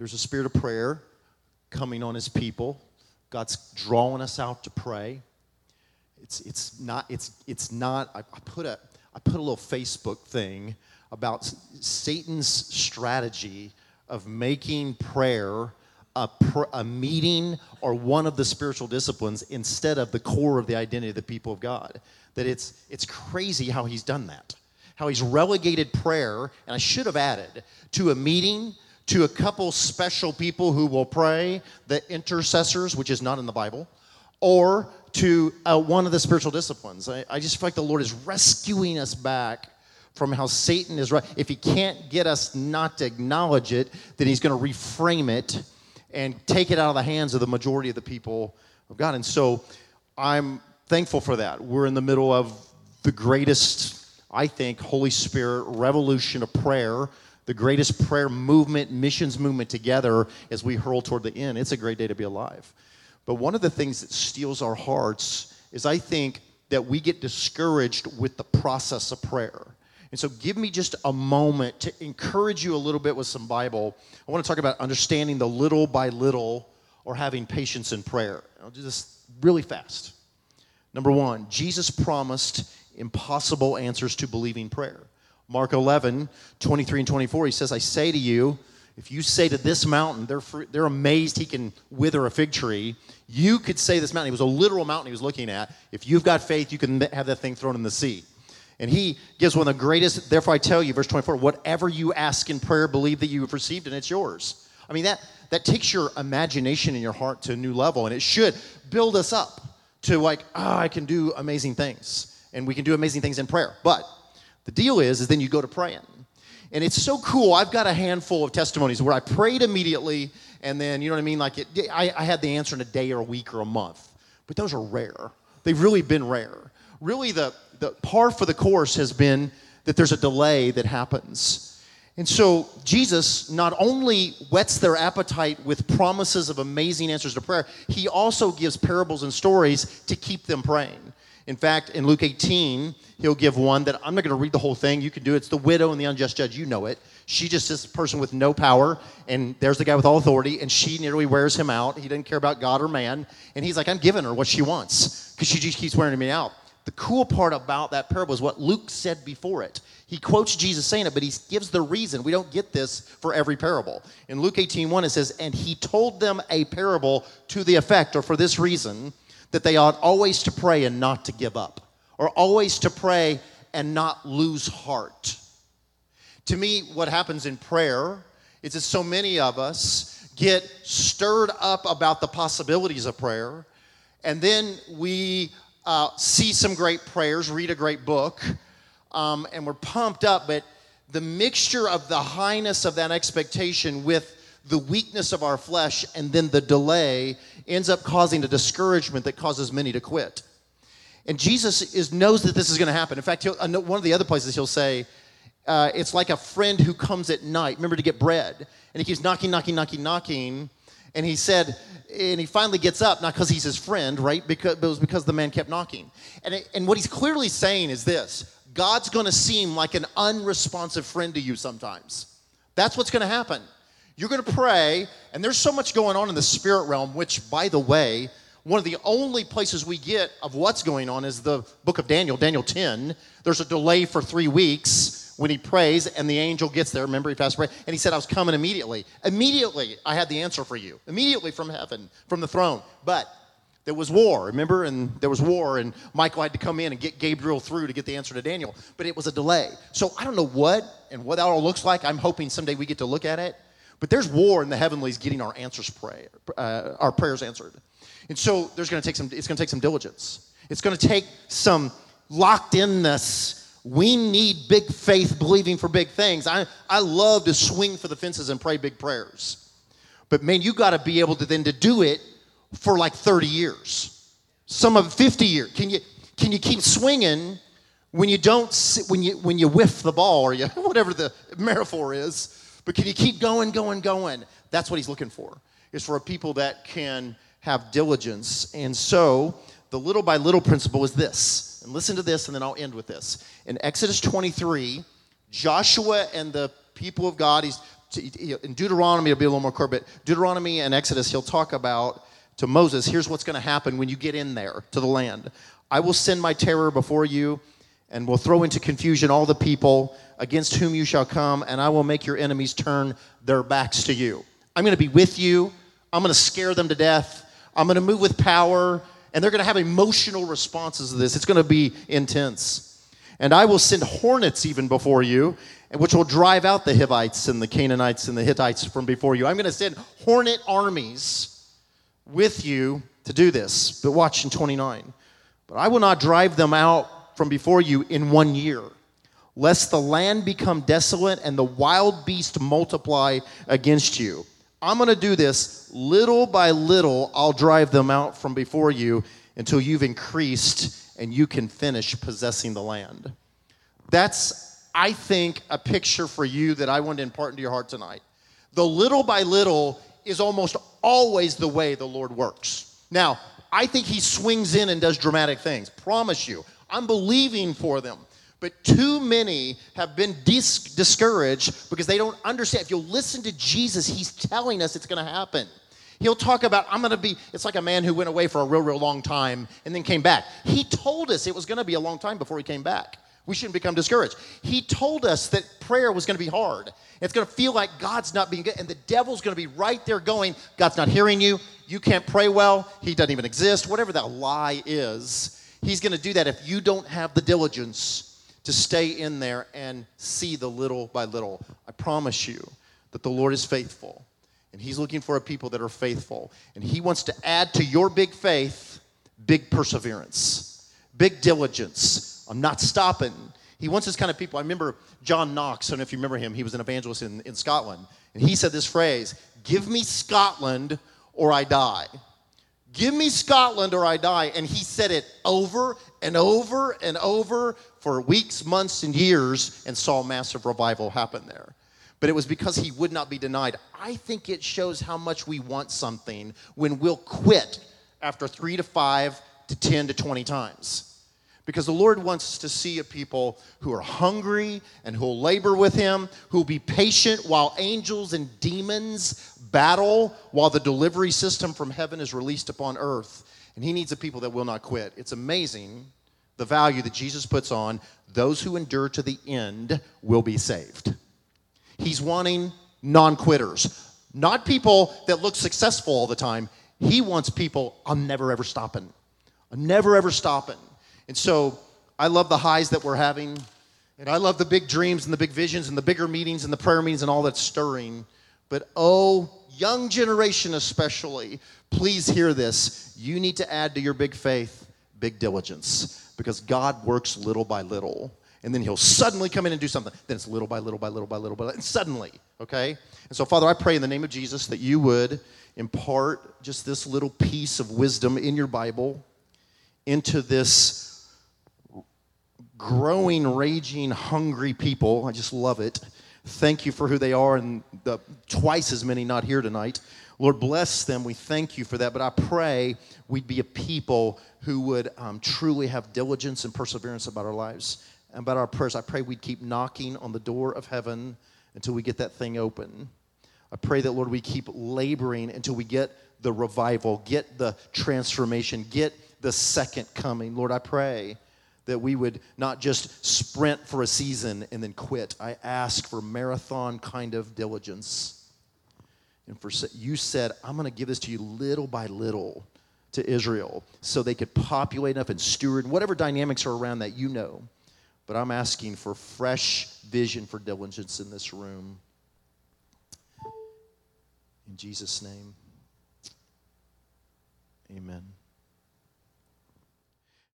there's a spirit of prayer coming on his people. God's drawing us out to pray. It's, it's not, it's, it's not, I, I put a, I put a little Facebook thing about Satan's strategy of making prayer a, pr- a meeting or one of the spiritual disciplines instead of the core of the identity of the people of God. That it's, it's crazy how he's done that. How he's relegated prayer, and I should have added, to a meeting, to a couple special people who will pray, the intercessors, which is not in the Bible, or to uh, one of the spiritual disciplines. I, I just feel like the Lord is rescuing us back from how Satan is right. If he can't get us not to acknowledge it, then he's going to reframe it and take it out of the hands of the majority of the people of God. And so I'm thankful for that. We're in the middle of the greatest, I think, Holy Spirit revolution of prayer, the greatest prayer movement, missions movement together as we hurl toward the end. It's a great day to be alive. But one of the things that steals our hearts is I think that we get discouraged with the process of prayer. And so, give me just a moment to encourage you a little bit with some Bible. I want to talk about understanding the little by little or having patience in prayer. I'll do this really fast. Number one, Jesus promised impossible answers to believing prayer. Mark 11, 23 and 24, he says, I say to you, if you say to this mountain, they're, they're amazed he can wither a fig tree. You could say this mountain, it was a literal mountain he was looking at. If you've got faith, you can have that thing thrown in the sea. And he gives one of the greatest, therefore I tell you, verse 24, whatever you ask in prayer, believe that you have received and it's yours. I mean, that, that takes your imagination and your heart to a new level, and it should build us up to like, oh, I can do amazing things. And we can do amazing things in prayer. But the deal is, is then you go to praying. And it's so cool. I've got a handful of testimonies where I prayed immediately, and then, you know what I mean? Like, it, I, I had the answer in a day or a week or a month. But those are rare. They've really been rare. Really, the, the par for the course has been that there's a delay that happens. And so Jesus not only whets their appetite with promises of amazing answers to prayer, he also gives parables and stories to keep them praying. In fact, in Luke 18, he'll give one that I'm not going to read the whole thing. You can do it. It's the widow and the unjust judge. You know it. She just is a person with no power, and there's the guy with all authority, and she nearly wears him out. He doesn't care about God or man. And he's like, I'm giving her what she wants because she just keeps wearing me out. The cool part about that parable is what Luke said before it. He quotes Jesus saying it, but he gives the reason. We don't get this for every parable. In Luke 18 1, it says, And he told them a parable to the effect, or for this reason, that they ought always to pray and not to give up, or always to pray and not lose heart. To me, what happens in prayer is that so many of us get stirred up about the possibilities of prayer, and then we uh, see some great prayers, read a great book, um, and we're pumped up, but the mixture of the highness of that expectation with the weakness of our flesh and then the delay ends up causing a discouragement that causes many to quit. And Jesus is, knows that this is going to happen. In fact, one of the other places he'll say, uh, it's like a friend who comes at night, remember to get bread, and he keeps knocking, knocking, knocking, knocking. And he said, and he finally gets up, not because he's his friend, right? Because it was because the man kept knocking. And, it, and what he's clearly saying is this God's going to seem like an unresponsive friend to you sometimes. That's what's going to happen. You're going to pray, and there's so much going on in the spirit realm, which, by the way, one of the only places we get of what's going on is the book of Daniel, Daniel 10. There's a delay for three weeks when he prays, and the angel gets there. Remember, he fast pray, and he said, I was coming immediately. Immediately, I had the answer for you. Immediately from heaven, from the throne. But there was war, remember? And there was war, and Michael had to come in and get Gabriel through to get the answer to Daniel. But it was a delay. So I don't know what and what that all looks like. I'm hoping someday we get to look at it. But there's war in the heavenlies getting our answers pray, uh, our prayers answered. And so there's going to take some it's going to take some diligence. It's going to take some locked inness. We need big faith believing for big things. I, I love to swing for the fences and pray big prayers. But man, you got to be able to then to do it for like 30 years. Some of 50 years. Can you can you keep swinging when you don't when you when you whiff the ball or you whatever the metaphor is? But can you keep going, going, going? That's what he's looking for, is for a people that can have diligence. And so the little by little principle is this. And listen to this, and then I'll end with this. In Exodus 23, Joshua and the people of God, he's in Deuteronomy, it'll be a little more clear, but Deuteronomy and Exodus, he'll talk about to Moses, here's what's going to happen when you get in there to the land. I will send my terror before you and will throw into confusion all the people against whom you shall come, and I will make your enemies turn their backs to you. I'm going to be with you. I'm going to scare them to death. I'm going to move with power, and they're going to have emotional responses to this. It's going to be intense. And I will send hornets even before you, which will drive out the Hivites and the Canaanites and the Hittites from before you. I'm going to send hornet armies with you to do this. But watch in 29. But I will not drive them out from before you in one year, lest the land become desolate and the wild beast multiply against you. I'm going to do this little by little. I'll drive them out from before you until you've increased and you can finish possessing the land. That's, I think, a picture for you that I want to impart into your heart tonight. The little by little is almost always the way the Lord works. Now, I think He swings in and does dramatic things. Promise you. I'm believing for them. But too many have been dis- discouraged because they don't understand. If you'll listen to Jesus, He's telling us it's going to happen. He'll talk about, I'm going to be, it's like a man who went away for a real, real long time and then came back. He told us it was going to be a long time before he came back. We shouldn't become discouraged. He told us that prayer was going to be hard. It's going to feel like God's not being good, and the devil's going to be right there going, God's not hearing you. You can't pray well. He doesn't even exist. Whatever that lie is, he's going to do that if you don't have the diligence to stay in there and see the little by little. I promise you that the Lord is faithful and He's looking for a people that are faithful. And He wants to add to your big faith big perseverance, big diligence. I'm not stopping. He wants this kind of people. I remember John Knox, I don't know if you remember him, he was an evangelist in, in Scotland. And he said this phrase Give me Scotland or I die. Give me Scotland or I die. And he said it over and over and over for weeks, months, and years and saw massive revival happen there but it was because he would not be denied. I think it shows how much we want something when we'll quit after three to five to 10 to 20 times. Because the Lord wants to see a people who are hungry and who'll labor with Him, who'll be patient while angels and demons battle, while the delivery system from heaven is released upon earth. And He needs a people that will not quit. It's amazing the value that Jesus puts on those who endure to the end will be saved. He's wanting non quitters, not people that look successful all the time. He wants people, I'm never ever stopping. I'm never ever stopping. And so I love the highs that we're having. And I love the big dreams and the big visions and the bigger meetings and the prayer meetings and all that's stirring. But oh, young generation especially, please hear this. You need to add to your big faith big diligence because God works little by little and then he'll suddenly come in and do something. Then it's little by little by little by little by little, and suddenly, okay? And so, Father, I pray in the name of Jesus that you would impart just this little piece of wisdom in your Bible into this growing, raging, hungry people. I just love it. Thank you for who they are, and the twice as many not here tonight. Lord, bless them. We thank you for that. But I pray we'd be a people who would um, truly have diligence and perseverance about our lives and about our prayers. I pray we'd keep knocking on the door of heaven until we get that thing open. I pray that, Lord, we keep laboring until we get the revival, get the transformation, get the second coming. Lord, I pray that we would not just sprint for a season and then quit. I ask for marathon kind of diligence. And for you said, I'm going to give this to you little by little to Israel so they could populate enough and steward whatever dynamics are around that you know. But I'm asking for fresh vision for diligence in this room. In Jesus' name, amen.